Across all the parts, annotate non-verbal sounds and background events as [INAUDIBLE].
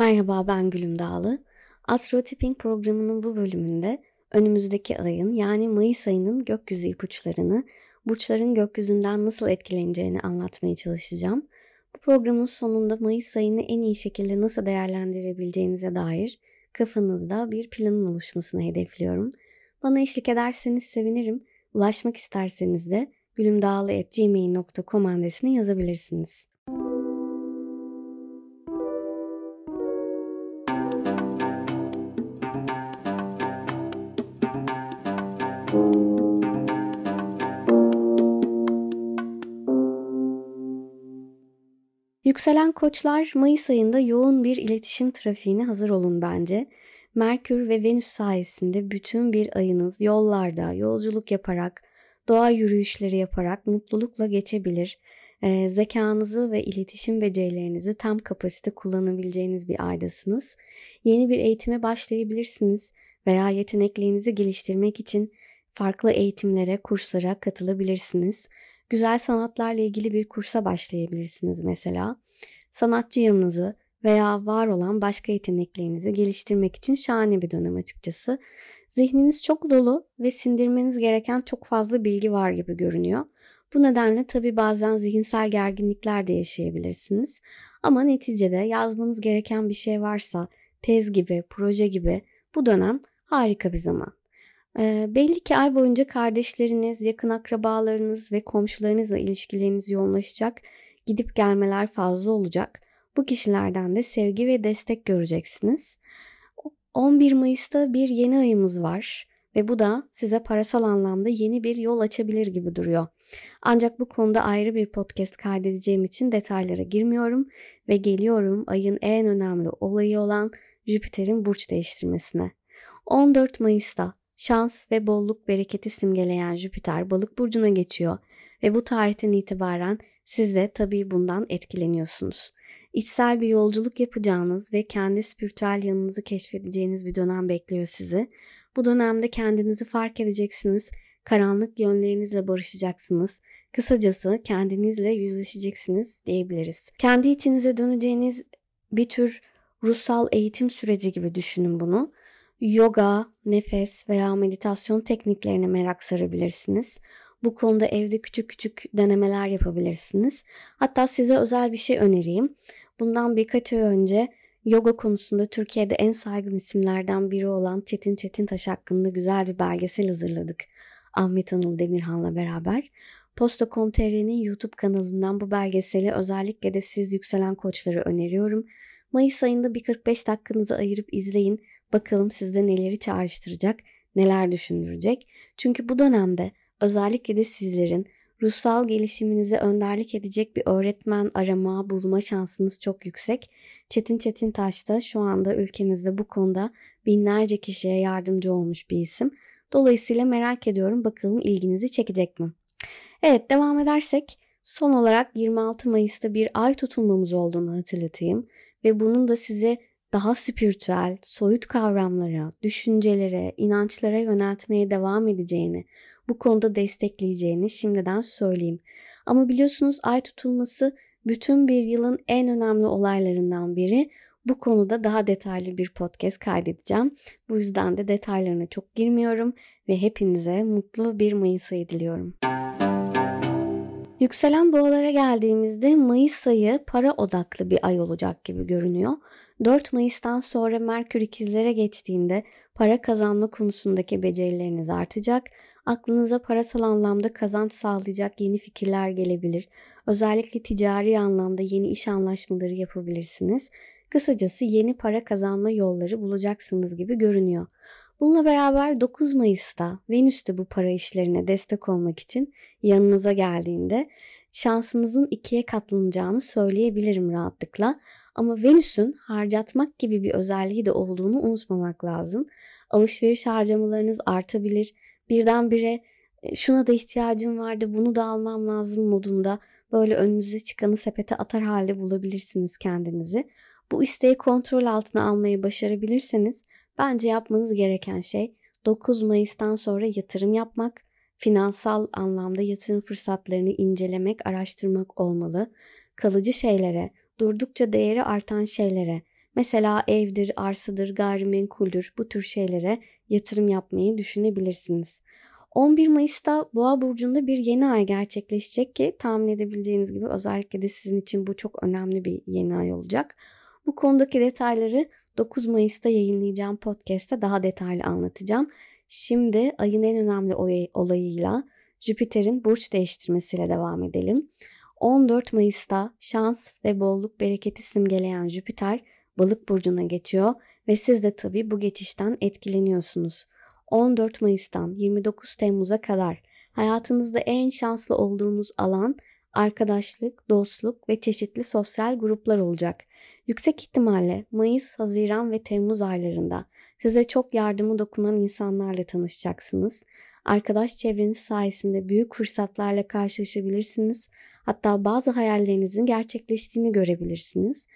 Merhaba ben Gülüm Dağlı. Astro Tipping programının bu bölümünde önümüzdeki ayın yani Mayıs ayının gökyüzü ipuçlarını, burçların gökyüzünden nasıl etkileneceğini anlatmaya çalışacağım. Bu programın sonunda Mayıs ayını en iyi şekilde nasıl değerlendirebileceğinize dair kafanızda bir planın oluşmasını hedefliyorum. Bana eşlik ederseniz sevinirim. Ulaşmak isterseniz de gülümdağlı.gmail.com adresine yazabilirsiniz. Yükselen koçlar Mayıs ayında yoğun bir iletişim trafiğine hazır olun bence. Merkür ve Venüs sayesinde bütün bir ayınız yollarda yolculuk yaparak, doğa yürüyüşleri yaparak mutlulukla geçebilir. E, zekanızı ve iletişim becerilerinizi tam kapasite kullanabileceğiniz bir aydasınız. Yeni bir eğitime başlayabilirsiniz veya yeteneklerinizi geliştirmek için farklı eğitimlere, kurslara katılabilirsiniz. Güzel sanatlarla ilgili bir kursa başlayabilirsiniz mesela. Sanatçı yanınızı veya var olan başka yeteneklerinizi geliştirmek için şahane bir dönem açıkçası. Zihniniz çok dolu ve sindirmeniz gereken çok fazla bilgi var gibi görünüyor. Bu nedenle tabii bazen zihinsel gerginlikler de yaşayabilirsiniz. Ama neticede yazmanız gereken bir şey varsa tez gibi, proje gibi bu dönem harika bir zaman. E, belli ki ay boyunca kardeşleriniz, yakın akrabalarınız ve komşularınızla ilişkileriniz yoğunlaşacak, gidip gelmeler fazla olacak. Bu kişilerden de sevgi ve destek göreceksiniz. 11 Mayıs'ta bir yeni ayımız var ve bu da size parasal anlamda yeni bir yol açabilir gibi duruyor. Ancak bu konuda ayrı bir podcast kaydedeceğim için detaylara girmiyorum ve geliyorum ayın en önemli olayı olan Jüpiter'in burç değiştirmesine. 14 Mayıs'ta şans ve bolluk bereketi simgeleyen Jüpiter balık burcuna geçiyor ve bu tarihten itibaren siz de tabii bundan etkileniyorsunuz. İçsel bir yolculuk yapacağınız ve kendi spiritüel yanınızı keşfedeceğiniz bir dönem bekliyor sizi. Bu dönemde kendinizi fark edeceksiniz, karanlık yönlerinizle barışacaksınız. Kısacası kendinizle yüzleşeceksiniz diyebiliriz. Kendi içinize döneceğiniz bir tür ruhsal eğitim süreci gibi düşünün bunu yoga, nefes veya meditasyon tekniklerine merak sarabilirsiniz. Bu konuda evde küçük küçük denemeler yapabilirsiniz. Hatta size özel bir şey önereyim. Bundan birkaç ay önce yoga konusunda Türkiye'de en saygın isimlerden biri olan Çetin Çetintaş hakkında güzel bir belgesel hazırladık. Ahmet Anıl Demirhan'la beraber. Posta.com.tr'nin YouTube kanalından bu belgeseli özellikle de siz yükselen koçları öneriyorum. Mayıs ayında bir 45 dakikanızı ayırıp izleyin. Bakalım sizde neleri çağrıştıracak, neler düşündürecek. Çünkü bu dönemde özellikle de sizlerin ruhsal gelişiminize önderlik edecek bir öğretmen arama, bulma şansınız çok yüksek. Çetin Çetin Taş da şu anda ülkemizde bu konuda binlerce kişiye yardımcı olmuş bir isim. Dolayısıyla merak ediyorum bakalım ilginizi çekecek mi? Evet devam edersek son olarak 26 Mayıs'ta bir ay tutulmamız olduğunu hatırlatayım ve bunun da size daha spiritüel, soyut kavramlara, düşüncelere, inançlara yöneltmeye devam edeceğini, bu konuda destekleyeceğini şimdiden söyleyeyim. Ama biliyorsunuz ay tutulması bütün bir yılın en önemli olaylarından biri. Bu konuda daha detaylı bir podcast kaydedeceğim. Bu yüzden de detaylarına çok girmiyorum ve hepinize mutlu bir Mayıs ayı diliyorum. Yükselen boğalara geldiğimizde Mayıs ayı para odaklı bir ay olacak gibi görünüyor. 4 Mayıs'tan sonra Merkür ikizlere geçtiğinde para kazanma konusundaki becerileriniz artacak. Aklınıza parasal anlamda kazanç sağlayacak yeni fikirler gelebilir. Özellikle ticari anlamda yeni iş anlaşmaları yapabilirsiniz. Kısacası yeni para kazanma yolları bulacaksınız gibi görünüyor. Bununla beraber 9 Mayıs'ta Venüs de bu para işlerine destek olmak için yanınıza geldiğinde şansınızın ikiye katlanacağını söyleyebilirim rahatlıkla. Ama Venüs'ün harcatmak gibi bir özelliği de olduğunu unutmamak lazım. Alışveriş harcamalarınız artabilir. Birdenbire e, şuna da ihtiyacım vardı bunu da almam lazım modunda böyle önünüze çıkanı sepete atar halde bulabilirsiniz kendinizi. Bu isteği kontrol altına almayı başarabilirseniz bence yapmanız gereken şey 9 Mayıs'tan sonra yatırım yapmak, finansal anlamda yatırım fırsatlarını incelemek, araştırmak olmalı. Kalıcı şeylere, durdukça değeri artan şeylere Mesela evdir, arsadır, gayrimenkuldür bu tür şeylere yatırım yapmayı düşünebilirsiniz. 11 Mayıs'ta Boğa burcunda bir yeni ay gerçekleşecek ki tahmin edebileceğiniz gibi özellikle de sizin için bu çok önemli bir yeni ay olacak. Bu konudaki detayları 9 Mayıs'ta yayınlayacağım podcast'te daha detaylı anlatacağım. Şimdi ayın en önemli olayıyla Jüpiter'in burç değiştirmesiyle devam edelim. 14 Mayıs'ta şans ve bolluk bereketi simgeleyen Jüpiter balık burcuna geçiyor ve siz de tabii bu geçişten etkileniyorsunuz. 14 Mayıs'tan 29 Temmuz'a kadar hayatınızda en şanslı olduğunuz alan arkadaşlık, dostluk ve çeşitli sosyal gruplar olacak. Yüksek ihtimalle Mayıs, Haziran ve Temmuz aylarında size çok yardımı dokunan insanlarla tanışacaksınız. Arkadaş çevreniz sayesinde büyük fırsatlarla karşılaşabilirsiniz. Hatta bazı hayallerinizin gerçekleştiğini görebilirsiniz.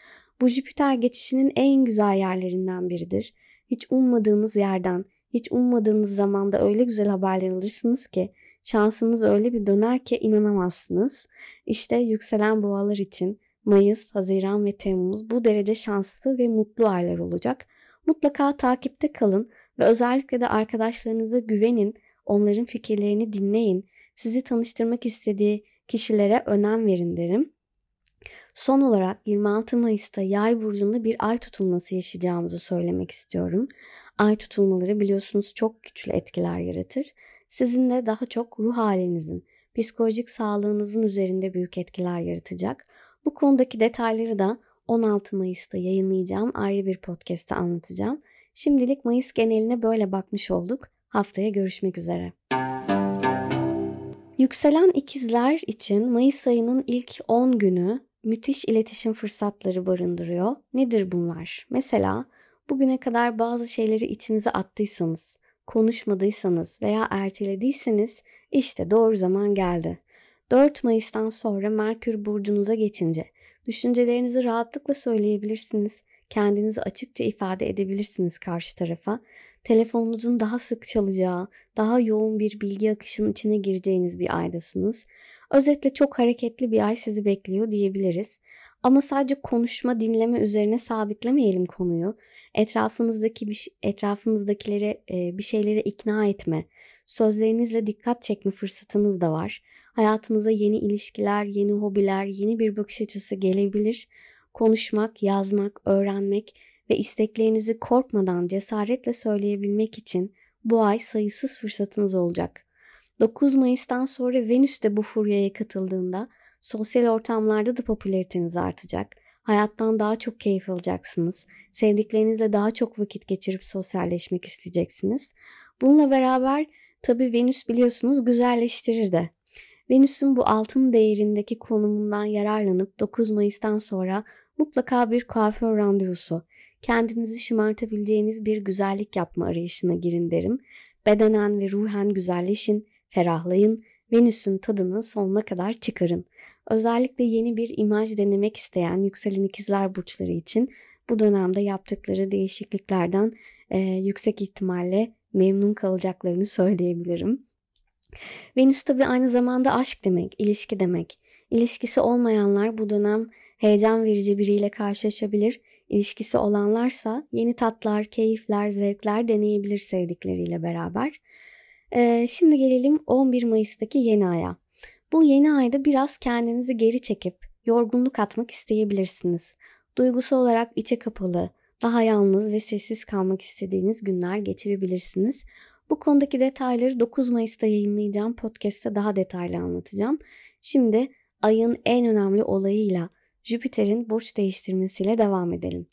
Bu Jüpiter geçişinin en güzel yerlerinden biridir. Hiç ummadığınız yerden, hiç ummadığınız zamanda öyle güzel haberler alırsınız ki şansınız öyle bir döner ki inanamazsınız. İşte yükselen boğalar için Mayıs, Haziran ve Temmuz bu derece şanslı ve mutlu aylar olacak. Mutlaka takipte kalın ve özellikle de arkadaşlarınıza güvenin, onların fikirlerini dinleyin. Sizi tanıştırmak istediği kişilere önem verin derim. Son olarak 26 Mayıs'ta Yay burcunda bir ay tutulması yaşayacağımızı söylemek istiyorum. Ay tutulmaları biliyorsunuz çok güçlü etkiler yaratır. Sizin de daha çok ruh halinizin, psikolojik sağlığınızın üzerinde büyük etkiler yaratacak. Bu konudaki detayları da 16 Mayıs'ta yayınlayacağım ayrı bir podcast'te anlatacağım. Şimdilik Mayıs geneline böyle bakmış olduk. Haftaya görüşmek üzere. Yükselen ikizler için Mayıs ayının ilk 10 günü müthiş iletişim fırsatları barındırıyor. Nedir bunlar? Mesela bugüne kadar bazı şeyleri içinize attıysanız, konuşmadıysanız veya ertelediyseniz işte doğru zaman geldi. 4 Mayıs'tan sonra Merkür burcunuza geçince düşüncelerinizi rahatlıkla söyleyebilirsiniz. Kendinizi açıkça ifade edebilirsiniz karşı tarafa. Telefonunuzun daha sık çalacağı, daha yoğun bir bilgi akışının içine gireceğiniz bir aydasınız. Özetle çok hareketli bir ay sizi bekliyor diyebiliriz. Ama sadece konuşma, dinleme üzerine sabitlemeyelim konuyu. Etrafınızdaki bir, etrafınızdakilere e, bir şeylere ikna etme, sözlerinizle dikkat çekme fırsatınız da var. Hayatınıza yeni ilişkiler, yeni hobiler, yeni bir bakış açısı gelebilir. Konuşmak, yazmak, öğrenmek ve isteklerinizi korkmadan cesaretle söyleyebilmek için bu ay sayısız fırsatınız olacak. 9 Mayıs'tan sonra Venüs de bu furyaya katıldığında sosyal ortamlarda da popülariteniz artacak. Hayattan daha çok keyif alacaksınız. Sevdiklerinizle daha çok vakit geçirip sosyalleşmek isteyeceksiniz. Bununla beraber tabii Venüs biliyorsunuz güzelleştirir de. Venüs'ün bu altın değerindeki konumundan yararlanıp 9 Mayıs'tan sonra mutlaka bir kuaför randevusu, kendinizi şımartabileceğiniz bir güzellik yapma arayışına girin derim. Bedenen ve ruhen güzelleşin, ferahlayın, Venüs'ün tadını sonuna kadar çıkarın. Özellikle yeni bir imaj denemek isteyen yükselen ikizler burçları için bu dönemde yaptıkları değişikliklerden e, yüksek ihtimalle memnun kalacaklarını söyleyebilirim. Venüs tabi aynı zamanda aşk demek, ilişki demek. İlişkisi olmayanlar bu dönem heyecan verici biriyle karşılaşabilir. İlişkisi olanlarsa yeni tatlar, keyifler, zevkler deneyebilir sevdikleriyle beraber. Ee, şimdi gelelim 11 Mayıs'taki yeni aya. Bu yeni ayda biraz kendinizi geri çekip yorgunluk atmak isteyebilirsiniz. Duygusal olarak içe kapalı, daha yalnız ve sessiz kalmak istediğiniz günler geçirebilirsiniz. Bu konudaki detayları 9 Mayıs'ta yayınlayacağım podcast'te daha detaylı anlatacağım. Şimdi ayın en önemli olayıyla Jüpiter'in burç değiştirmesiyle devam edelim.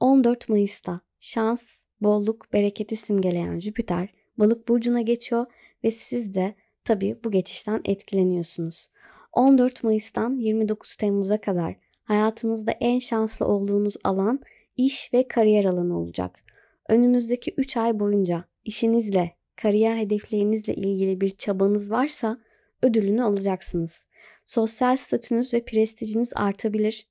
14 Mayıs'ta şans, bolluk, bereketi simgeleyen Jüpiter balık burcuna geçiyor ve siz de tabii bu geçişten etkileniyorsunuz. 14 Mayıs'tan 29 Temmuz'a kadar hayatınızda en şanslı olduğunuz alan iş ve kariyer alanı olacak. Önümüzdeki 3 ay boyunca işinizle, kariyer hedeflerinizle ilgili bir çabanız varsa ödülünü alacaksınız. Sosyal statünüz ve prestijiniz artabilir.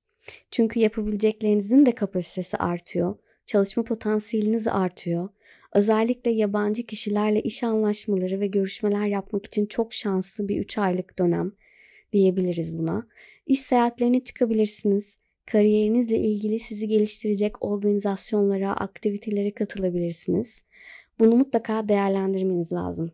Çünkü yapabileceklerinizin de kapasitesi artıyor. Çalışma potansiyeliniz artıyor. Özellikle yabancı kişilerle iş anlaşmaları ve görüşmeler yapmak için çok şanslı bir 3 aylık dönem diyebiliriz buna. İş seyahatlerine çıkabilirsiniz. kariyerinizle ilgili sizi geliştirecek organizasyonlara, aktivitelere katılabilirsiniz. Bunu mutlaka değerlendirmeniz lazım.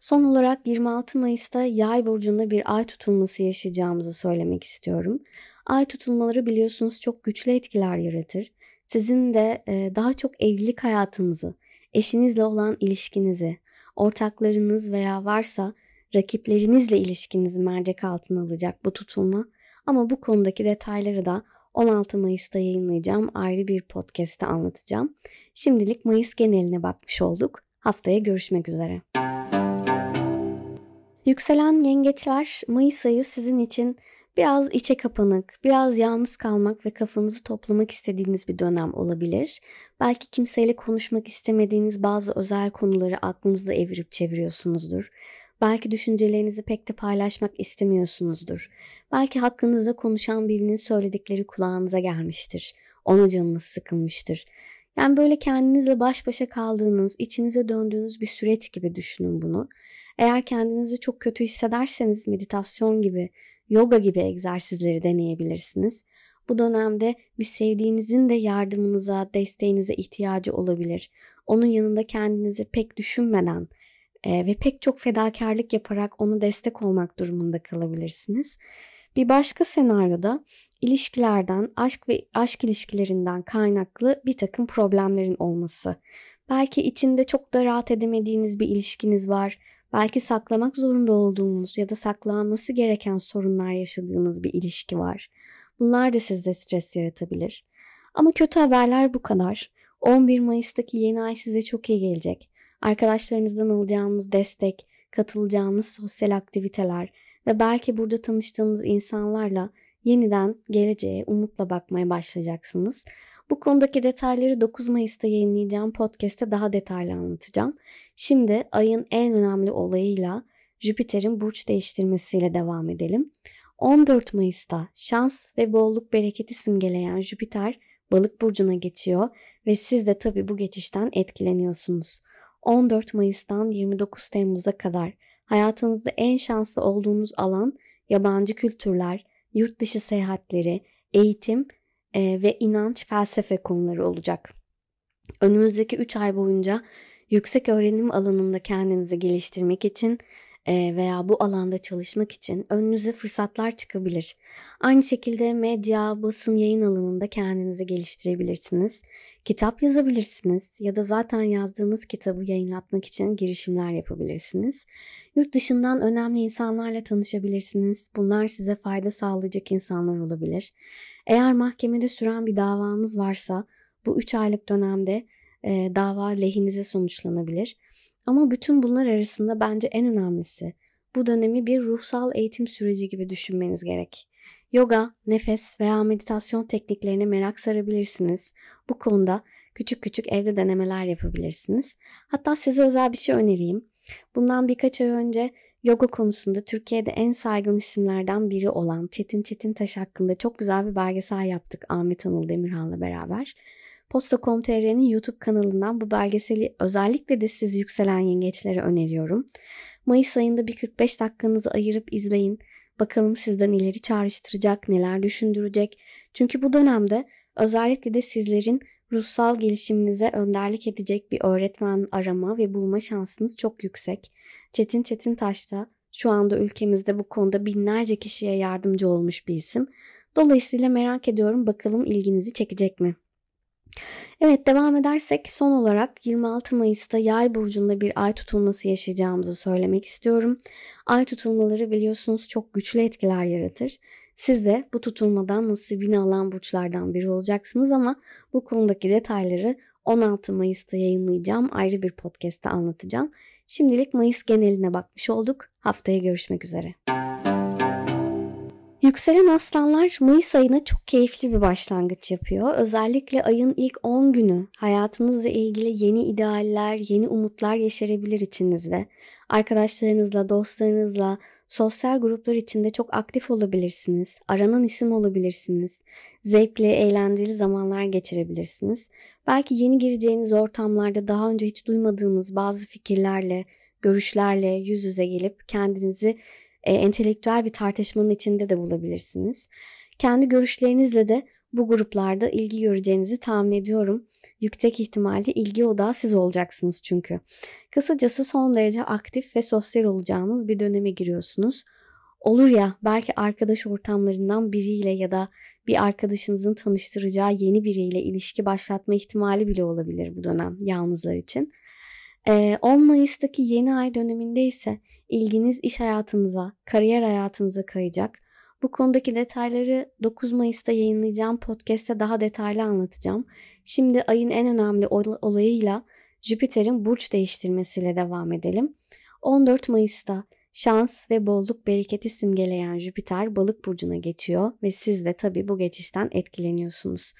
Son olarak 26 Mayıs'ta Yay burcunda bir ay tutulması yaşayacağımızı söylemek istiyorum. Ay tutulmaları biliyorsunuz çok güçlü etkiler yaratır. Sizin de daha çok evlilik hayatınızı, eşinizle olan ilişkinizi, ortaklarınız veya varsa rakiplerinizle ilişkinizi mercek altına alacak bu tutulma. Ama bu konudaki detayları da 16 Mayıs'ta yayınlayacağım ayrı bir podcast'te anlatacağım. Şimdilik Mayıs geneline bakmış olduk. Haftaya görüşmek üzere. Yükselen yengeçler Mayıs ayı sizin için biraz içe kapanık, biraz yalnız kalmak ve kafanızı toplamak istediğiniz bir dönem olabilir. Belki kimseyle konuşmak istemediğiniz bazı özel konuları aklınızda evirip çeviriyorsunuzdur. Belki düşüncelerinizi pek de paylaşmak istemiyorsunuzdur. Belki hakkınızda konuşan birinin söyledikleri kulağınıza gelmiştir. Ona canınız sıkılmıştır. Yani böyle kendinizle baş başa kaldığınız, içinize döndüğünüz bir süreç gibi düşünün bunu. Eğer kendinizi çok kötü hissederseniz meditasyon gibi, yoga gibi egzersizleri deneyebilirsiniz. Bu dönemde bir sevdiğinizin de yardımınıza, desteğinize ihtiyacı olabilir. Onun yanında kendinizi pek düşünmeden ve pek çok fedakarlık yaparak ona destek olmak durumunda kalabilirsiniz. Bir başka senaryoda ilişkilerden, aşk ve aşk ilişkilerinden kaynaklı bir takım problemlerin olması. Belki içinde çok da rahat edemediğiniz bir ilişkiniz var. Belki saklamak zorunda olduğunuz ya da saklanması gereken sorunlar yaşadığınız bir ilişki var. Bunlar da sizde stres yaratabilir. Ama kötü haberler bu kadar. 11 Mayıs'taki yeni ay size çok iyi gelecek. Arkadaşlarınızdan alacağınız destek, katılacağınız sosyal aktiviteler ve belki burada tanıştığınız insanlarla yeniden geleceğe umutla bakmaya başlayacaksınız. Bu konudaki detayları 9 Mayıs'ta yayınlayacağım podcast'te daha detaylı anlatacağım. Şimdi ayın en önemli olayıyla Jüpiter'in burç değiştirmesiyle devam edelim. 14 Mayıs'ta şans ve bolluk bereketi simgeleyen Jüpiter balık burcuna geçiyor ve siz de tabii bu geçişten etkileniyorsunuz. 14 Mayıs'tan 29 Temmuz'a kadar hayatınızda en şanslı olduğunuz alan yabancı kültürler, yurt dışı seyahatleri, eğitim e, ve inanç felsefe konuları olacak. Önümüzdeki 3 ay boyunca yüksek öğrenim alanında kendinizi geliştirmek için veya bu alanda çalışmak için önünüze fırsatlar çıkabilir. Aynı şekilde medya, basın, yayın alanında kendinizi geliştirebilirsiniz. Kitap yazabilirsiniz ya da zaten yazdığınız kitabı yayınlatmak için girişimler yapabilirsiniz. Yurt dışından önemli insanlarla tanışabilirsiniz. Bunlar size fayda sağlayacak insanlar olabilir. Eğer mahkemede süren bir davanız varsa bu 3 aylık dönemde e, dava lehinize sonuçlanabilir. Ama bütün bunlar arasında bence en önemlisi bu dönemi bir ruhsal eğitim süreci gibi düşünmeniz gerek. Yoga, nefes veya meditasyon tekniklerine merak sarabilirsiniz. Bu konuda küçük küçük evde denemeler yapabilirsiniz. Hatta size özel bir şey önereyim. Bundan birkaç ay önce yoga konusunda Türkiye'de en saygın isimlerden biri olan Çetin Çetin Taş hakkında çok güzel bir belgesel yaptık Ahmet Anıl Demirhan'la beraber. Posta.com.tr'nin YouTube kanalından bu belgeseli özellikle de siz yükselen yengeçlere öneriyorum. Mayıs ayında bir 45 dakikanızı ayırıp izleyin. Bakalım sizden ileri çağrıştıracak, neler düşündürecek. Çünkü bu dönemde özellikle de sizlerin ruhsal gelişiminize önderlik edecek bir öğretmen arama ve bulma şansınız çok yüksek. Çetin Çetin Taş da şu anda ülkemizde bu konuda binlerce kişiye yardımcı olmuş bir isim. Dolayısıyla merak ediyorum bakalım ilginizi çekecek mi? Evet devam edersek son olarak 26 Mayıs'ta Yay burcunda bir ay tutulması yaşayacağımızı söylemek istiyorum. Ay tutulmaları biliyorsunuz çok güçlü etkiler yaratır. Siz de bu tutulmadan nasibini alan burçlardan biri olacaksınız ama bu konudaki detayları 16 Mayıs'ta yayınlayacağım ayrı bir podcast'te anlatacağım. Şimdilik Mayıs geneline bakmış olduk. Haftaya görüşmek üzere. Yükselen aslanlar Mayıs ayına çok keyifli bir başlangıç yapıyor. Özellikle ayın ilk 10 günü hayatınızla ilgili yeni idealler, yeni umutlar yaşarabilir içinizde. Arkadaşlarınızla, dostlarınızla, sosyal gruplar içinde çok aktif olabilirsiniz. Aranan isim olabilirsiniz. Zevkli, eğlenceli zamanlar geçirebilirsiniz. Belki yeni gireceğiniz ortamlarda daha önce hiç duymadığınız bazı fikirlerle, görüşlerle yüz yüze gelip kendinizi e, entelektüel bir tartışmanın içinde de bulabilirsiniz. Kendi görüşlerinizle de bu gruplarda ilgi göreceğinizi tahmin ediyorum. Yüksek ihtimalle ilgi odağı siz olacaksınız çünkü. Kısacası son derece aktif ve sosyal olacağınız bir döneme giriyorsunuz. Olur ya belki arkadaş ortamlarından biriyle ya da bir arkadaşınızın tanıştıracağı yeni biriyle ilişki başlatma ihtimali bile olabilir bu dönem yalnızlar için. 10 ee, Mayıs'taki yeni ay döneminde ise ilginiz iş hayatınıza, kariyer hayatınıza kayacak. Bu konudaki detayları 9 Mayıs'ta yayınlayacağım podcast'te daha detaylı anlatacağım. Şimdi ayın en önemli olayıyla Jüpiter'in burç değiştirmesiyle devam edelim. 14 Mayıs'ta şans ve bolluk bereketi simgeleyen Jüpiter balık burcuna geçiyor ve siz de tabii bu geçişten etkileniyorsunuz.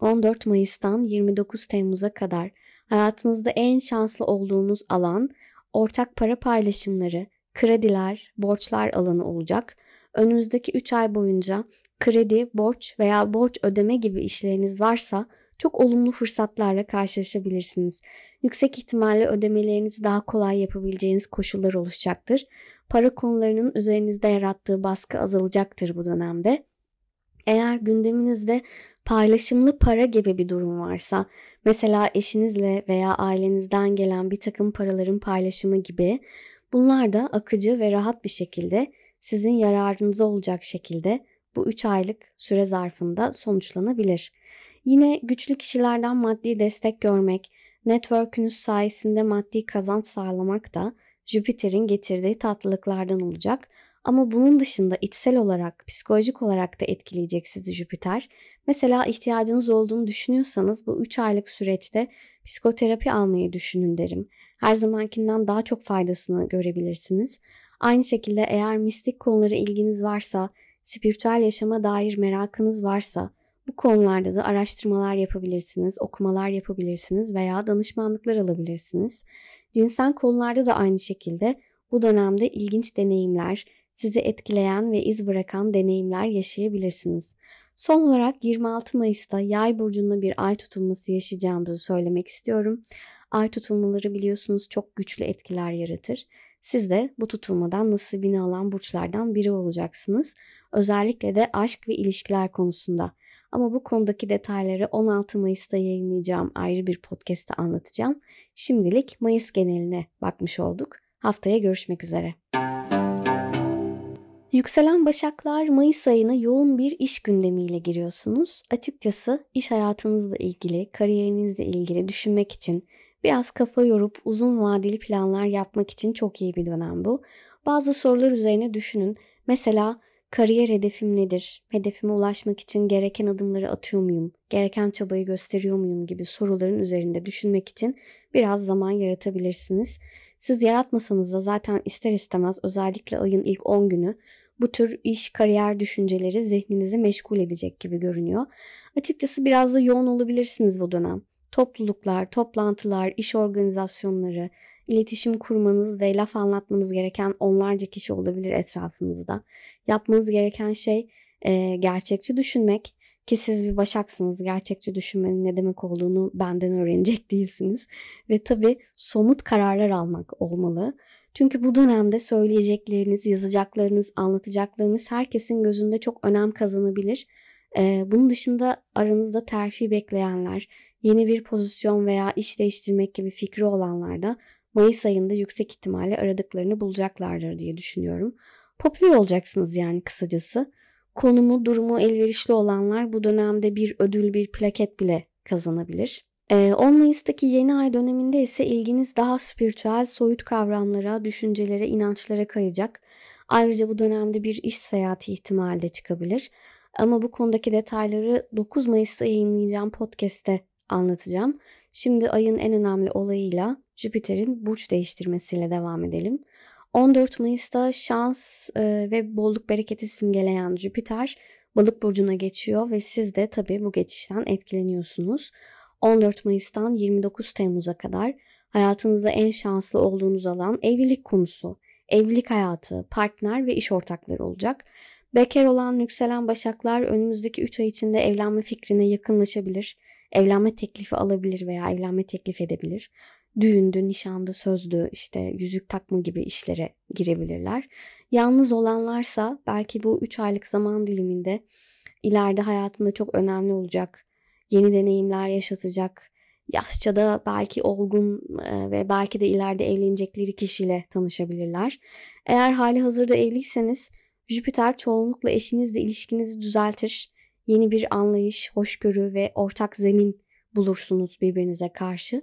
14 Mayıs'tan 29 Temmuz'a kadar hayatınızda en şanslı olduğunuz alan ortak para paylaşımları, krediler, borçlar alanı olacak. Önümüzdeki 3 ay boyunca kredi, borç veya borç ödeme gibi işleriniz varsa çok olumlu fırsatlarla karşılaşabilirsiniz. Yüksek ihtimalle ödemelerinizi daha kolay yapabileceğiniz koşullar oluşacaktır. Para konularının üzerinizde yarattığı baskı azalacaktır bu dönemde. Eğer gündeminizde paylaşımlı para gibi bir durum varsa, mesela eşinizle veya ailenizden gelen bir takım paraların paylaşımı gibi, bunlar da akıcı ve rahat bir şekilde sizin yararınıza olacak şekilde bu 3 aylık süre zarfında sonuçlanabilir. Yine güçlü kişilerden maddi destek görmek, network'ünüz sayesinde maddi kazanç sağlamak da Jüpiter'in getirdiği tatlılıklardan olacak. Ama bunun dışında içsel olarak, psikolojik olarak da etkileyecek sizi Jüpiter. Mesela ihtiyacınız olduğunu düşünüyorsanız bu 3 aylık süreçte psikoterapi almayı düşünün derim. Her zamankinden daha çok faydasını görebilirsiniz. Aynı şekilde eğer mistik konulara ilginiz varsa, spiritüel yaşama dair merakınız varsa bu konularda da araştırmalar yapabilirsiniz, okumalar yapabilirsiniz veya danışmanlıklar alabilirsiniz. Cinsel konularda da aynı şekilde bu dönemde ilginç deneyimler, sizi etkileyen ve iz bırakan deneyimler yaşayabilirsiniz. Son olarak 26 Mayıs'ta Yay burcunda bir ay tutulması yaşayacağımızı söylemek istiyorum. Ay tutulmaları biliyorsunuz çok güçlü etkiler yaratır. Siz de bu tutulmadan nasibini alan burçlardan biri olacaksınız. Özellikle de aşk ve ilişkiler konusunda. Ama bu konudaki detayları 16 Mayıs'ta yayınlayacağım ayrı bir podcast'te anlatacağım. Şimdilik Mayıs geneline bakmış olduk. Haftaya görüşmek üzere. Yükselen Başaklar Mayıs ayına yoğun bir iş gündemiyle giriyorsunuz. Açıkçası iş hayatınızla ilgili, kariyerinizle ilgili düşünmek için, biraz kafa yorup uzun vadeli planlar yapmak için çok iyi bir dönem bu. Bazı sorular üzerine düşünün. Mesela Kariyer hedefim nedir? Hedefime ulaşmak için gereken adımları atıyor muyum? Gereken çabayı gösteriyor muyum gibi soruların üzerinde düşünmek için biraz zaman yaratabilirsiniz. Siz yaratmasanız da zaten ister istemez özellikle ayın ilk 10 günü bu tür iş, kariyer düşünceleri zihninizi meşgul edecek gibi görünüyor. Açıkçası biraz da yoğun olabilirsiniz bu dönem. Topluluklar, toplantılar, iş organizasyonları, iletişim kurmanız ve laf anlatmanız gereken onlarca kişi olabilir etrafınızda. Yapmanız gereken şey e, gerçekçi düşünmek ki siz bir başaksınız. Gerçekçi düşünmenin ne demek olduğunu benden öğrenecek [LAUGHS] değilsiniz. Ve tabii somut kararlar almak olmalı. Çünkü bu dönemde söyleyecekleriniz, yazacaklarınız, anlatacaklarınız herkesin gözünde çok önem kazanabilir. Ee, bunun dışında aranızda terfi bekleyenler, yeni bir pozisyon veya iş değiştirmek gibi fikri olanlar da Mayıs ayında yüksek ihtimalle aradıklarını bulacaklardır diye düşünüyorum. Popüler olacaksınız yani kısacası. Konumu, durumu elverişli olanlar bu dönemde bir ödül, bir plaket bile kazanabilir. 10 ee, Mayıs'taki yeni ay döneminde ise ilginiz daha spiritüel, soyut kavramlara, düşüncelere, inançlara kayacak. Ayrıca bu dönemde bir iş seyahati ihtimali de çıkabilir. Ama bu konudaki detayları 9 Mayıs'ta yayınlayacağım podcast'te anlatacağım. Şimdi ayın en önemli olayıyla Jüpiter'in burç değiştirmesiyle devam edelim. 14 Mayıs'ta şans e, ve bolluk bereketi simgeleyen Jüpiter balık burcuna geçiyor ve siz de tabii bu geçişten etkileniyorsunuz. 14 Mayıs'tan 29 Temmuz'a kadar hayatınızda en şanslı olduğunuz alan evlilik konusu, evlilik hayatı, partner ve iş ortakları olacak. Bekar olan yükselen başaklar önümüzdeki 3 ay içinde evlenme fikrine yakınlaşabilir, evlenme teklifi alabilir veya evlenme teklif edebilir. düğündü, nişandı, sözdü, işte yüzük takma gibi işlere girebilirler. Yalnız olanlarsa belki bu 3 aylık zaman diliminde ileride hayatında çok önemli olacak, yeni deneyimler yaşatacak, yaşça da belki olgun e, ve belki de ileride evlenecekleri kişiyle tanışabilirler. Eğer hali hazırda evliyseniz Jüpiter çoğunlukla eşinizle ilişkinizi düzeltir. Yeni bir anlayış, hoşgörü ve ortak zemin bulursunuz birbirinize karşı.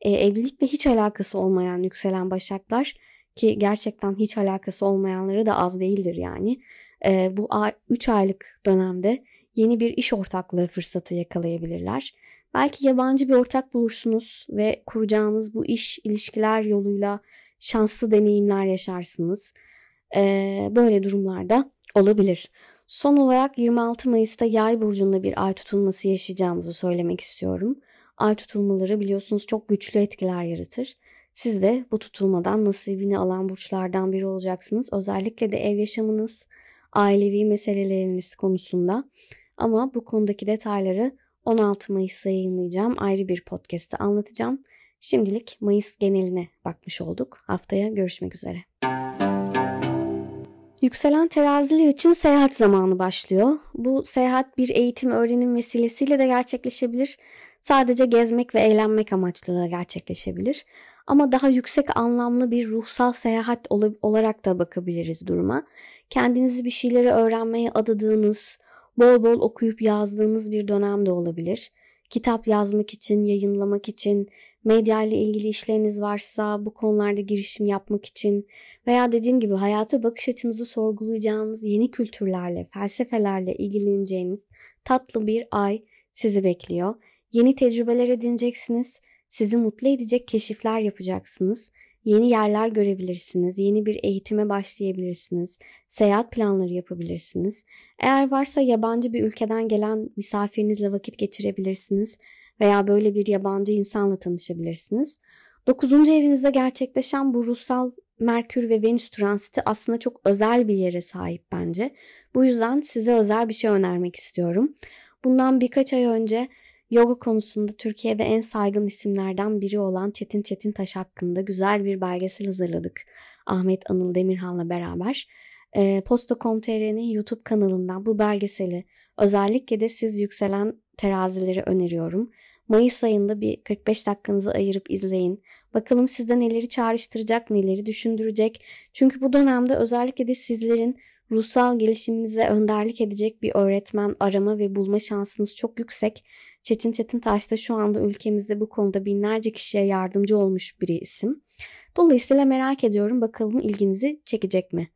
E, evlilikle hiç alakası olmayan yükselen başaklar ki gerçekten hiç alakası olmayanları da az değildir yani. E, bu 3 aylık dönemde yeni bir iş ortaklığı fırsatı yakalayabilirler. Belki yabancı bir ortak bulursunuz ve kuracağınız bu iş ilişkiler yoluyla şanslı deneyimler yaşarsınız. Ee, böyle durumlarda olabilir. Son olarak 26 Mayıs'ta Yay burcunda bir ay tutulması yaşayacağımızı söylemek istiyorum. Ay tutulmaları biliyorsunuz çok güçlü etkiler yaratır. Siz de bu tutulmadan nasibini alan burçlardan biri olacaksınız. Özellikle de ev yaşamınız, ailevi meseleleriniz konusunda. Ama bu konudaki detayları 16 Mayıs'ta yayınlayacağım ayrı bir podcast'te anlatacağım. Şimdilik Mayıs geneline bakmış olduk. Haftaya görüşmek üzere. Yükselen teraziler için seyahat zamanı başlıyor. Bu seyahat bir eğitim öğrenim vesilesiyle de gerçekleşebilir. Sadece gezmek ve eğlenmek amaçlı da gerçekleşebilir. Ama daha yüksek anlamlı bir ruhsal seyahat olarak da bakabiliriz duruma. Kendinizi bir şeyleri öğrenmeye adadığınız, bol bol okuyup yazdığınız bir dönem de olabilir. Kitap yazmak için, yayınlamak için, medya ile ilgili işleriniz varsa bu konularda girişim yapmak için veya dediğim gibi hayata bakış açınızı sorgulayacağınız yeni kültürlerle, felsefelerle ilgileneceğiniz tatlı bir ay sizi bekliyor. Yeni tecrübeler edineceksiniz, sizi mutlu edecek keşifler yapacaksınız Yeni yerler görebilirsiniz, yeni bir eğitime başlayabilirsiniz, seyahat planları yapabilirsiniz. Eğer varsa yabancı bir ülkeden gelen misafirinizle vakit geçirebilirsiniz veya böyle bir yabancı insanla tanışabilirsiniz. Dokuzuncu evinizde gerçekleşen bu ruhsal Merkür ve Venüs transiti aslında çok özel bir yere sahip bence. Bu yüzden size özel bir şey önermek istiyorum. Bundan birkaç ay önce Yoga konusunda Türkiye'de en saygın isimlerden biri olan Çetin Çetin Taş hakkında güzel bir belgesel hazırladık. Ahmet Anıl Demirhan'la beraber. E, Posta.com.tr'nin YouTube kanalından bu belgeseli özellikle de siz yükselen terazileri öneriyorum. Mayıs ayında bir 45 dakikanızı ayırıp izleyin. Bakalım sizde neleri çağrıştıracak, neleri düşündürecek. Çünkü bu dönemde özellikle de sizlerin ruhsal gelişiminize önderlik edecek bir öğretmen arama ve bulma şansınız çok yüksek. Çetin Çetin Taş da şu anda ülkemizde bu konuda binlerce kişiye yardımcı olmuş bir isim. Dolayısıyla merak ediyorum bakalım ilginizi çekecek mi?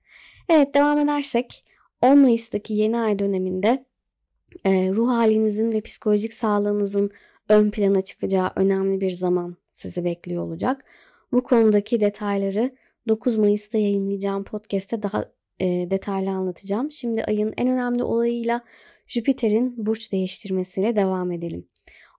Evet devam edersek 10 Mayıs'taki yeni ay döneminde e, ruh halinizin ve psikolojik sağlığınızın ön plana çıkacağı önemli bir zaman sizi bekliyor olacak. Bu konudaki detayları 9 Mayıs'ta yayınlayacağım podcast'te daha e, detaylı anlatacağım. Şimdi ayın en önemli olayıyla Jüpiter'in burç değiştirmesiyle devam edelim.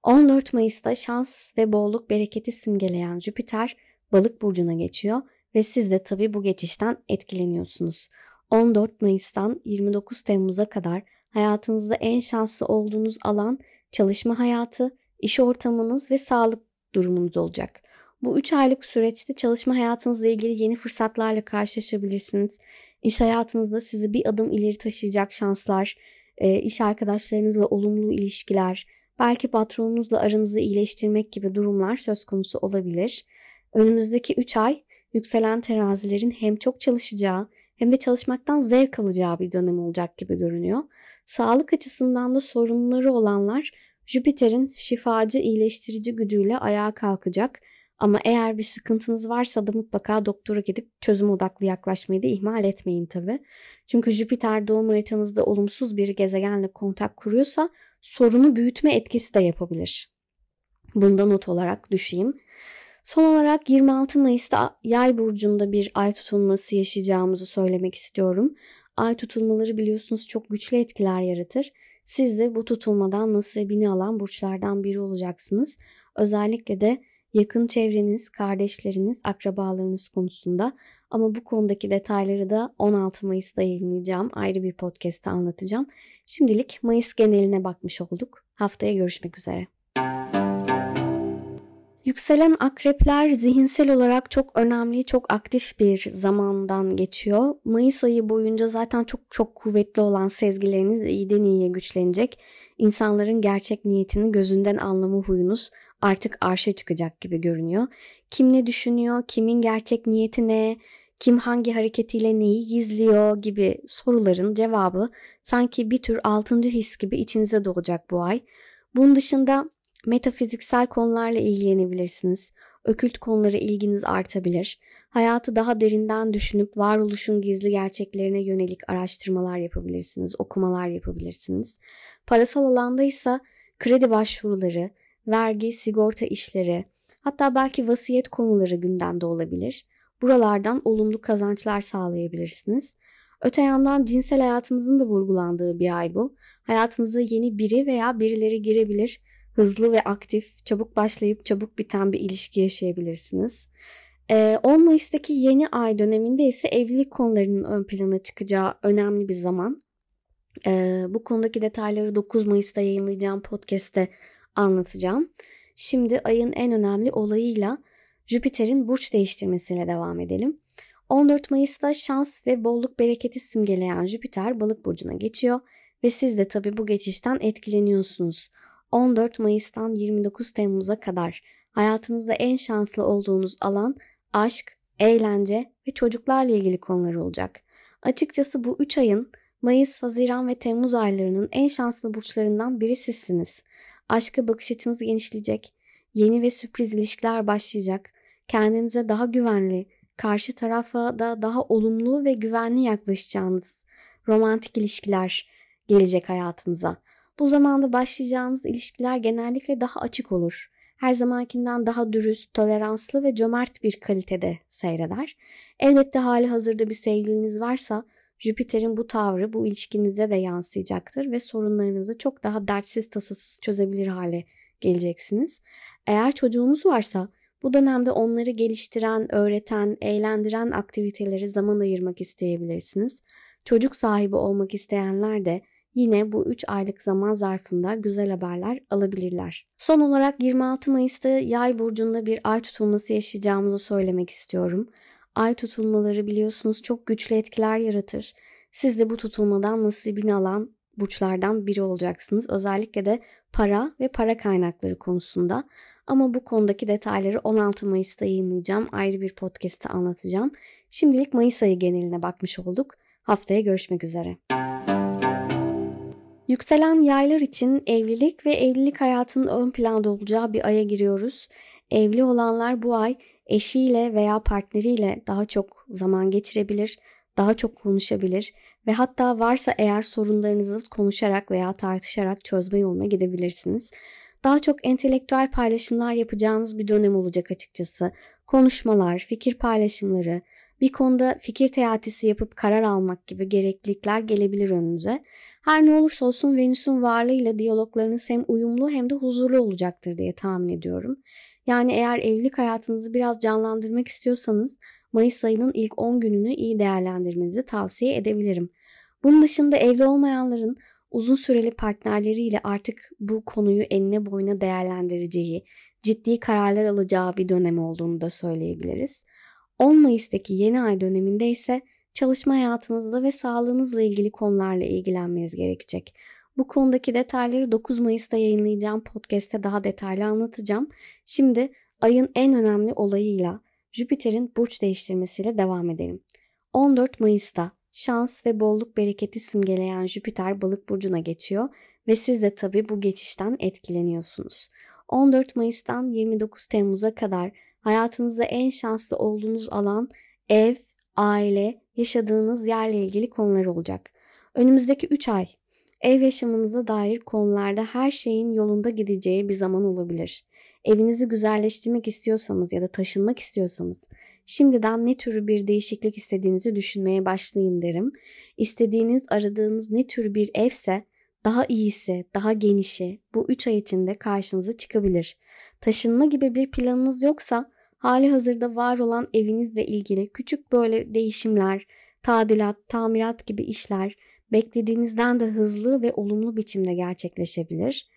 14 Mayıs'ta şans ve bolluk bereketi simgeleyen Jüpiter balık burcuna geçiyor ve siz de tabii bu geçişten etkileniyorsunuz. 14 Mayıs'tan 29 Temmuz'a kadar hayatınızda en şanslı olduğunuz alan çalışma hayatı, iş ortamınız ve sağlık durumunuz olacak. Bu 3 aylık süreçte çalışma hayatınızla ilgili yeni fırsatlarla karşılaşabilirsiniz. İş hayatınızda sizi bir adım ileri taşıyacak şanslar, e, iş arkadaşlarınızla olumlu ilişkiler, belki patronunuzla aranızı iyileştirmek gibi durumlar söz konusu olabilir. Önümüzdeki 3 ay yükselen terazilerin hem çok çalışacağı hem de çalışmaktan zevk alacağı bir dönem olacak gibi görünüyor. Sağlık açısından da sorunları olanlar Jüpiter'in şifacı iyileştirici güdüyle ayağa kalkacak ama eğer bir sıkıntınız varsa da mutlaka doktora gidip çözüm odaklı yaklaşmayı da ihmal etmeyin tabi. Çünkü Jüpiter doğum haritanızda olumsuz bir gezegenle kontak kuruyorsa sorunu büyütme etkisi de yapabilir. Bunda not olarak düşeyim. Son olarak 26 Mayıs'ta Yay burcunda bir ay tutulması yaşayacağımızı söylemek istiyorum. Ay tutulmaları biliyorsunuz çok güçlü etkiler yaratır. Siz de bu tutulmadan nasibini alan burçlardan biri olacaksınız. Özellikle de yakın çevreniz, kardeşleriniz, akrabalarınız konusunda ama bu konudaki detayları da 16 Mayıs'ta yayınlayacağım. Ayrı bir podcast'te anlatacağım. Şimdilik Mayıs geneline bakmış olduk. Haftaya görüşmek üzere. Yükselen akrepler zihinsel olarak çok önemli, çok aktif bir zamandan geçiyor. Mayıs ayı boyunca zaten çok çok kuvvetli olan sezgileriniz iyiden iyiye güçlenecek. İnsanların gerçek niyetini gözünden anlama huyunuz artık arşa çıkacak gibi görünüyor. Kim ne düşünüyor, kimin gerçek niyeti ne, kim hangi hareketiyle neyi gizliyor gibi soruların cevabı sanki bir tür altıncı his gibi içinize doğacak bu ay. Bunun dışında metafiziksel konularla ilgilenebilirsiniz. Ökült konulara ilginiz artabilir. Hayatı daha derinden düşünüp varoluşun gizli gerçeklerine yönelik araştırmalar yapabilirsiniz, okumalar yapabilirsiniz. Parasal alanda ise kredi başvuruları, vergi, sigorta işleri, hatta belki vasiyet konuları gündemde olabilir. Buralardan olumlu kazançlar sağlayabilirsiniz. Öte yandan cinsel hayatınızın da vurgulandığı bir ay bu. Hayatınıza yeni biri veya birileri girebilir. Hızlı ve aktif, çabuk başlayıp çabuk biten bir ilişki yaşayabilirsiniz. 10 ee, Mayıs'taki yeni ay döneminde ise evlilik konularının ön plana çıkacağı önemli bir zaman. Ee, bu konudaki detayları 9 Mayıs'ta yayınlayacağım podcast'te anlatacağım. Şimdi ayın en önemli olayıyla Jüpiter'in burç değiştirmesiyle devam edelim. 14 Mayıs'ta şans ve bolluk bereketi simgeleyen Jüpiter balık burcuna geçiyor ve siz de tabi bu geçişten etkileniyorsunuz. 14 Mayıs'tan 29 Temmuz'a kadar hayatınızda en şanslı olduğunuz alan aşk, eğlence ve çocuklarla ilgili konular olacak. Açıkçası bu 3 ayın Mayıs, Haziran ve Temmuz aylarının en şanslı burçlarından biri sizsiniz. Aşka bakış açınız genişleyecek, yeni ve sürpriz ilişkiler başlayacak, kendinize daha güvenli, karşı tarafa da daha olumlu ve güvenli yaklaşacağınız romantik ilişkiler gelecek hayatınıza. Bu zamanda başlayacağınız ilişkiler genellikle daha açık olur. Her zamankinden daha dürüst, toleranslı ve cömert bir kalitede seyreder. Elbette hali hazırda bir sevgiliniz varsa Jüpiter'in bu tavrı bu ilişkinize de yansıyacaktır ve sorunlarınızı çok daha dertsiz tasasız çözebilir hale geleceksiniz. Eğer çocuğunuz varsa bu dönemde onları geliştiren, öğreten, eğlendiren aktivitelere zaman ayırmak isteyebilirsiniz. Çocuk sahibi olmak isteyenler de yine bu 3 aylık zaman zarfında güzel haberler alabilirler. Son olarak 26 Mayıs'ta Yay burcunda bir ay tutulması yaşayacağımızı söylemek istiyorum. Ay tutulmaları biliyorsunuz çok güçlü etkiler yaratır. Siz de bu tutulmadan nasibini alan burçlardan biri olacaksınız. Özellikle de para ve para kaynakları konusunda. Ama bu konudaki detayları 16 Mayıs'ta yayınlayacağım. Ayrı bir podcast'te anlatacağım. Şimdilik Mayıs ayı geneline bakmış olduk. Haftaya görüşmek üzere. Yükselen yaylar için evlilik ve evlilik hayatının ön planda olacağı bir aya giriyoruz. Evli olanlar bu ay eşiyle veya partneriyle daha çok zaman geçirebilir, daha çok konuşabilir ve hatta varsa eğer sorunlarınızı konuşarak veya tartışarak çözme yoluna gidebilirsiniz. Daha çok entelektüel paylaşımlar yapacağınız bir dönem olacak açıkçası. Konuşmalar, fikir paylaşımları, bir konuda fikir teatisi yapıp karar almak gibi gereklilikler gelebilir önünüze. Her ne olursa olsun Venüs'ün varlığıyla diyaloglarınız hem uyumlu hem de huzurlu olacaktır diye tahmin ediyorum. Yani eğer evlilik hayatınızı biraz canlandırmak istiyorsanız Mayıs ayının ilk 10 gününü iyi değerlendirmenizi tavsiye edebilirim. Bunun dışında evli olmayanların uzun süreli partnerleriyle artık bu konuyu enine boyuna değerlendireceği, ciddi kararlar alacağı bir dönem olduğunu da söyleyebiliriz. 10 Mayıs'taki yeni ay döneminde ise çalışma hayatınızla ve sağlığınızla ilgili konularla ilgilenmeniz gerekecek. Bu konudaki detayları 9 Mayıs'ta yayınlayacağım podcast'te daha detaylı anlatacağım. Şimdi ayın en önemli olayıyla Jüpiter'in burç değiştirmesiyle devam edelim. 14 Mayıs'ta şans ve bolluk bereketi simgeleyen Jüpiter balık burcuna geçiyor ve siz de tabi bu geçişten etkileniyorsunuz. 14 Mayıs'tan 29 Temmuz'a kadar hayatınızda en şanslı olduğunuz alan ev, aile, yaşadığınız yerle ilgili konular olacak. Önümüzdeki 3 ay ev yaşamınıza dair konularda her şeyin yolunda gideceği bir zaman olabilir. Evinizi güzelleştirmek istiyorsanız ya da taşınmak istiyorsanız şimdiden ne türü bir değişiklik istediğinizi düşünmeye başlayın derim. İstediğiniz, aradığınız ne tür bir evse daha iyisi, daha genişi bu 3 ay içinde karşınıza çıkabilir. Taşınma gibi bir planınız yoksa hali hazırda var olan evinizle ilgili küçük böyle değişimler, tadilat, tamirat gibi işler beklediğinizden de hızlı ve olumlu biçimde gerçekleşebilir.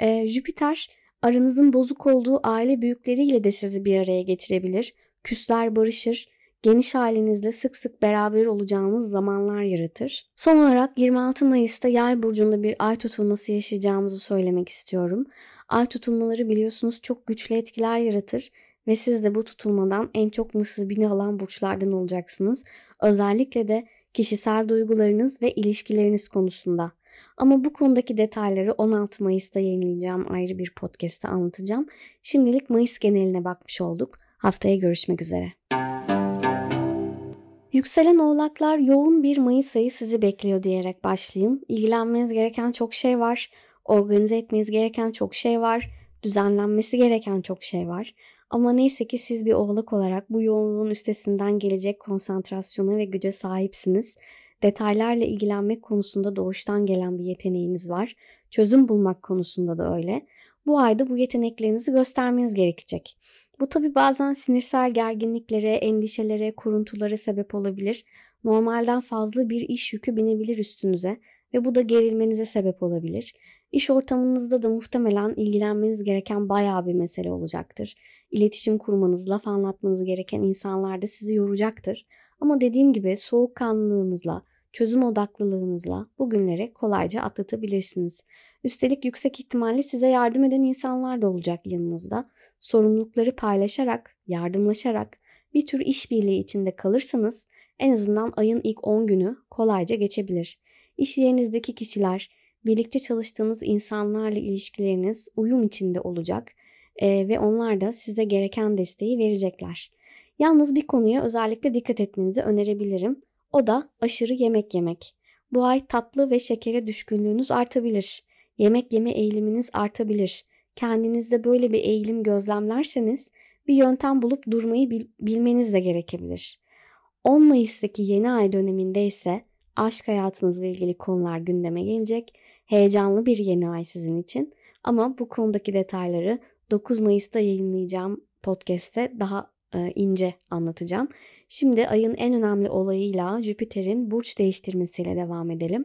Ee, Jüpiter Aranızın bozuk olduğu aile büyükleriyle de sizi bir araya getirebilir. Küsler barışır, geniş halinizle sık sık beraber olacağınız zamanlar yaratır. Son olarak 26 Mayıs'ta Yay burcunda bir ay tutulması yaşayacağımızı söylemek istiyorum. Ay tutulmaları biliyorsunuz çok güçlü etkiler yaratır ve siz de bu tutulmadan en çok nasibini alan burçlardan olacaksınız. Özellikle de kişisel duygularınız ve ilişkileriniz konusunda. Ama bu konudaki detayları 16 Mayıs'ta yayınlayacağım ayrı bir podcast'te anlatacağım. Şimdilik Mayıs geneline bakmış olduk. Haftaya görüşmek üzere. Yükselen oğlaklar yoğun bir Mayıs ayı sizi bekliyor diyerek başlayayım. İlgilenmeniz gereken çok şey var. Organize etmeniz gereken çok şey var. Düzenlenmesi gereken çok şey var. Ama neyse ki siz bir oğlak olarak bu yoğunluğun üstesinden gelecek konsantrasyona ve güce sahipsiniz. Detaylarla ilgilenmek konusunda doğuştan gelen bir yeteneğiniz var. Çözüm bulmak konusunda da öyle. Bu ayda bu yeteneklerinizi göstermeniz gerekecek. Bu tabi bazen sinirsel gerginliklere, endişelere, kuruntulara sebep olabilir. Normalden fazla bir iş yükü binebilir üstünüze ve bu da gerilmenize sebep olabilir. İş ortamınızda da muhtemelen ilgilenmeniz gereken bayağı bir mesele olacaktır. İletişim kurmanız, laf anlatmanız gereken insanlar da sizi yoracaktır. Ama dediğim gibi soğukkanlılığınızla, çözüm odaklılığınızla bu günleri kolayca atlatabilirsiniz. Üstelik yüksek ihtimalle size yardım eden insanlar da olacak yanınızda. Sorumlulukları paylaşarak, yardımlaşarak bir tür işbirliği içinde kalırsanız en azından ayın ilk 10 günü kolayca geçebilir. İş yerinizdeki kişiler, birlikte çalıştığınız insanlarla ilişkileriniz uyum içinde olacak e, ve onlar da size gereken desteği verecekler. Yalnız bir konuya özellikle dikkat etmenizi önerebilirim. O da aşırı yemek yemek. Bu ay tatlı ve şekere düşkünlüğünüz artabilir. Yemek yeme eğiliminiz artabilir. Kendinizde böyle bir eğilim gözlemlerseniz bir yöntem bulup durmayı bil- bilmeniz de gerekebilir. 10 Mayıs'taki yeni ay döneminde ise aşk hayatınızla ilgili konular gündeme gelecek. Heyecanlı bir yeni ay sizin için. Ama bu konudaki detayları 9 Mayıs'ta yayınlayacağım podcast'te daha e, ince anlatacağım. Şimdi ayın en önemli olayıyla Jüpiter'in burç değiştirmesiyle devam edelim.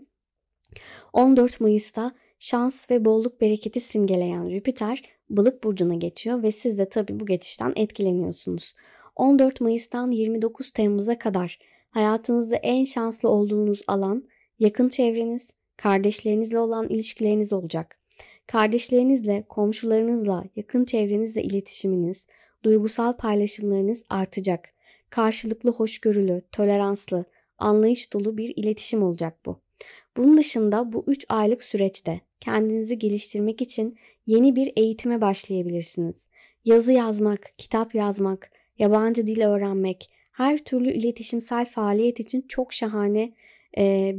14 Mayıs'ta şans ve bolluk bereketi simgeleyen Jüpiter balık burcuna geçiyor ve siz de tabii bu geçişten etkileniyorsunuz. 14 Mayıs'tan 29 Temmuz'a kadar hayatınızda en şanslı olduğunuz alan yakın çevreniz, kardeşlerinizle olan ilişkileriniz olacak. Kardeşlerinizle, komşularınızla, yakın çevrenizle iletişiminiz, duygusal paylaşımlarınız artacak. Karşılıklı hoşgörülü, toleranslı, anlayış dolu bir iletişim olacak bu. Bunun dışında bu 3 aylık süreçte kendinizi geliştirmek için yeni bir eğitime başlayabilirsiniz. Yazı yazmak, kitap yazmak, yabancı dil öğrenmek, her türlü iletişimsel faaliyet için çok şahane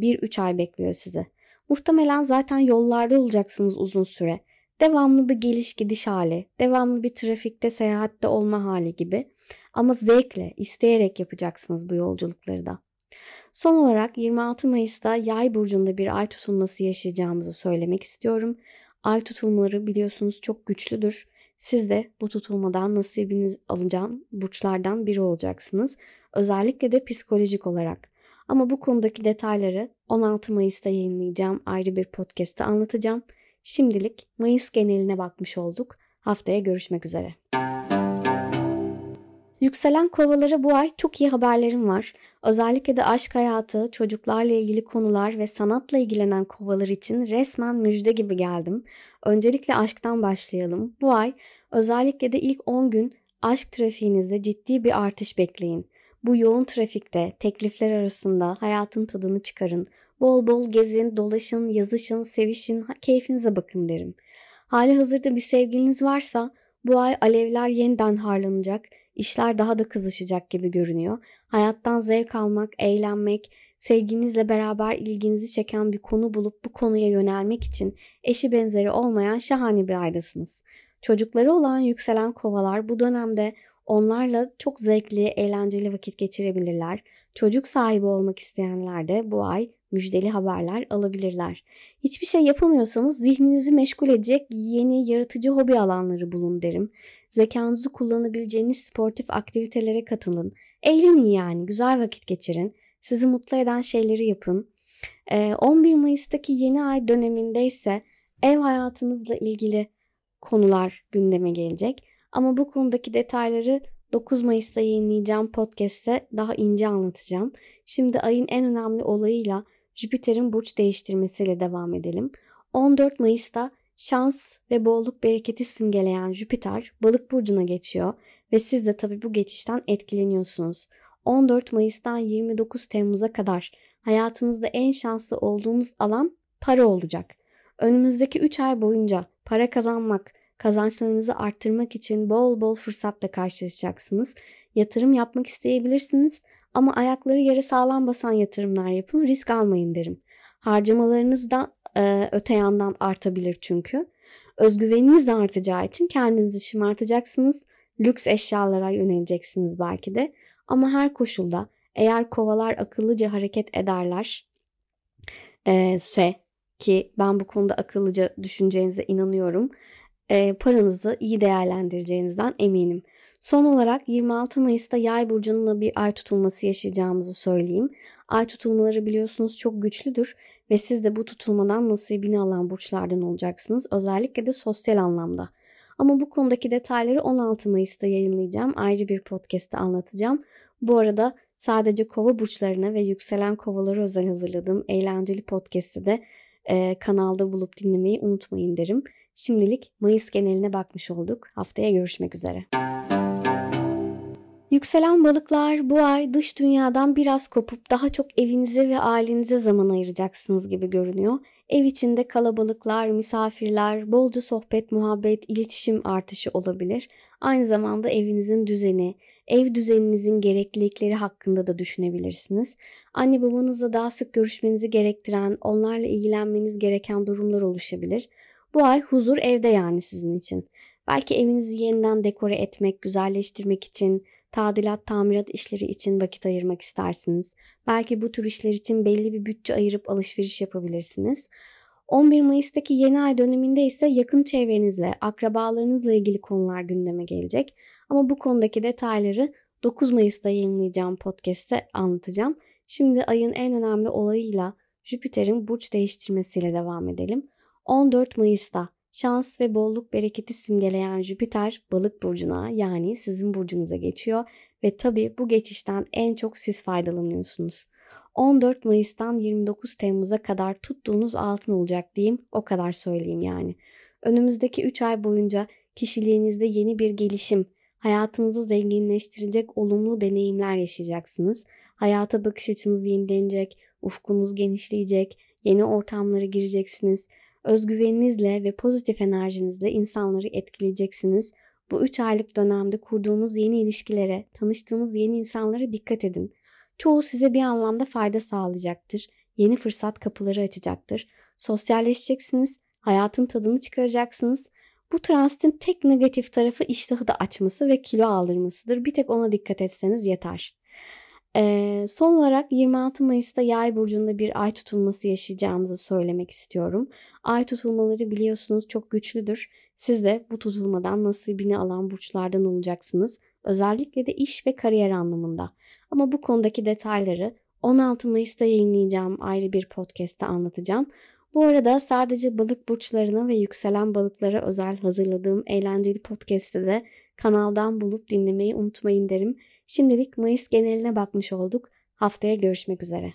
bir 3 ay bekliyor sizi. Muhtemelen zaten yollarda olacaksınız uzun süre. Devamlı bir geliş gidiş hali, devamlı bir trafikte seyahatte olma hali gibi. Ama zevkle, isteyerek yapacaksınız bu yolculukları da. Son olarak 26 Mayıs'ta Yay burcunda bir ay tutulması yaşayacağımızı söylemek istiyorum. Ay tutulmaları biliyorsunuz çok güçlüdür. Siz de bu tutulmadan nasibiniz alacağım burçlardan biri olacaksınız. Özellikle de psikolojik olarak. Ama bu konudaki detayları 16 Mayıs'ta yayınlayacağım ayrı bir podcast'te anlatacağım. Şimdilik Mayıs geneline bakmış olduk. Haftaya görüşmek üzere. Yükselen kovalara bu ay çok iyi haberlerim var. Özellikle de aşk hayatı, çocuklarla ilgili konular ve sanatla ilgilenen kovalar için resmen müjde gibi geldim. Öncelikle aşktan başlayalım. Bu ay özellikle de ilk 10 gün aşk trafiğinizde ciddi bir artış bekleyin. Bu yoğun trafikte teklifler arasında hayatın tadını çıkarın. Bol bol gezin, dolaşın, yazışın, sevişin, keyfinize bakın derim. Hali hazırda bir sevgiliniz varsa bu ay alevler yeniden harlanacak, işler daha da kızışacak gibi görünüyor. Hayattan zevk almak, eğlenmek, sevginizle beraber ilginizi çeken bir konu bulup bu konuya yönelmek için eşi benzeri olmayan şahane bir aydasınız. Çocukları olan yükselen kovalar bu dönemde Onlarla çok zevkli, eğlenceli vakit geçirebilirler. Çocuk sahibi olmak isteyenler de bu ay müjdeli haberler alabilirler. Hiçbir şey yapamıyorsanız zihninizi meşgul edecek yeni yaratıcı hobi alanları bulun derim. Zekanızı kullanabileceğiniz sportif aktivitelere katılın. Eğlenin yani, güzel vakit geçirin. Sizi mutlu eden şeyleri yapın. 11 Mayıs'taki yeni ay döneminde ise ev hayatınızla ilgili konular gündeme gelecek. Ama bu konudaki detayları 9 Mayıs'ta yayınlayacağım podcast'te daha ince anlatacağım. Şimdi ayın en önemli olayıyla Jüpiter'in burç değiştirmesiyle devam edelim. 14 Mayıs'ta şans ve bolluk bereketi simgeleyen Jüpiter balık burcuna geçiyor ve siz de tabii bu geçişten etkileniyorsunuz. 14 Mayıs'tan 29 Temmuz'a kadar hayatınızda en şanslı olduğunuz alan para olacak. Önümüzdeki 3 ay boyunca para kazanmak, kazançlarınızı arttırmak için bol bol fırsatla karşılaşacaksınız. Yatırım yapmak isteyebilirsiniz ama ayakları yere sağlam basan yatırımlar yapın, risk almayın derim. Harcamalarınız da e, öte yandan artabilir çünkü. Özgüveniniz de artacağı için kendinizi şımartacaksınız. Lüks eşyalara yöneleceksiniz belki de. Ama her koşulda eğer kovalar akıllıca hareket ederler e, se ki ben bu konuda akıllıca düşüneceğinize inanıyorum. E, paranızı iyi değerlendireceğinizden eminim. Son olarak 26 Mayıs'ta Yay burcununla bir ay tutulması yaşayacağımızı söyleyeyim. Ay tutulmaları biliyorsunuz çok güçlüdür ve siz de bu tutulmadan nasibini alan burçlardan olacaksınız. Özellikle de sosyal anlamda. Ama bu konudaki detayları 16 Mayıs'ta yayınlayacağım. Ayrı bir podcast'te anlatacağım. Bu arada sadece kova burçlarına ve yükselen kovaları özel hazırladığım eğlenceli podcast'i de e, kanalda bulup dinlemeyi unutmayın derim. Şimdilik Mayıs geneline bakmış olduk. Haftaya görüşmek üzere. Yükselen balıklar bu ay dış dünyadan biraz kopup daha çok evinize ve ailenize zaman ayıracaksınız gibi görünüyor. Ev içinde kalabalıklar, misafirler, bolca sohbet, muhabbet, iletişim artışı olabilir. Aynı zamanda evinizin düzeni, ev düzeninizin gereklilikleri hakkında da düşünebilirsiniz. Anne babanızla daha sık görüşmenizi gerektiren, onlarla ilgilenmeniz gereken durumlar oluşabilir. Bu ay huzur evde yani sizin için. Belki evinizi yeniden dekore etmek, güzelleştirmek için, tadilat, tamirat işleri için vakit ayırmak istersiniz. Belki bu tür işler için belli bir bütçe ayırıp alışveriş yapabilirsiniz. 11 Mayıs'taki yeni ay döneminde ise yakın çevrenizle, akrabalarınızla ilgili konular gündeme gelecek. Ama bu konudaki detayları 9 Mayıs'ta yayınlayacağım podcast'te anlatacağım. Şimdi ayın en önemli olayıyla Jüpiter'in burç değiştirmesiyle devam edelim. 14 Mayıs'ta şans ve bolluk bereketi simgeleyen Jüpiter balık burcuna yani sizin burcunuza geçiyor ve tabi bu geçişten en çok siz faydalanıyorsunuz. 14 Mayıs'tan 29 Temmuz'a kadar tuttuğunuz altın olacak diyeyim o kadar söyleyeyim yani. Önümüzdeki 3 ay boyunca kişiliğinizde yeni bir gelişim, hayatınızı zenginleştirecek olumlu deneyimler yaşayacaksınız. Hayata bakış açınız yenilenecek, ufkunuz genişleyecek, yeni ortamlara gireceksiniz Özgüveninizle ve pozitif enerjinizle insanları etkileyeceksiniz. Bu 3 aylık dönemde kurduğunuz yeni ilişkilere, tanıştığınız yeni insanlara dikkat edin. Çoğu size bir anlamda fayda sağlayacaktır. Yeni fırsat kapıları açacaktır. Sosyalleşeceksiniz, hayatın tadını çıkaracaksınız. Bu transitin tek negatif tarafı iştahı da açması ve kilo aldırmasıdır. Bir tek ona dikkat etseniz yeter. Ee, son olarak 26 Mayıs'ta Yay burcunda bir ay tutulması yaşayacağımızı söylemek istiyorum. Ay tutulmaları biliyorsunuz çok güçlüdür. Siz de bu tutulmadan nasibini alan burçlardan olacaksınız. Özellikle de iş ve kariyer anlamında. Ama bu konudaki detayları 16 Mayıs'ta yayınlayacağım ayrı bir podcast'te anlatacağım. Bu arada sadece balık burçlarına ve yükselen balıklara özel hazırladığım eğlenceli podcast'ı de kanaldan bulup dinlemeyi unutmayın derim. Şimdilik Mayıs geneline bakmış olduk. Haftaya görüşmek üzere.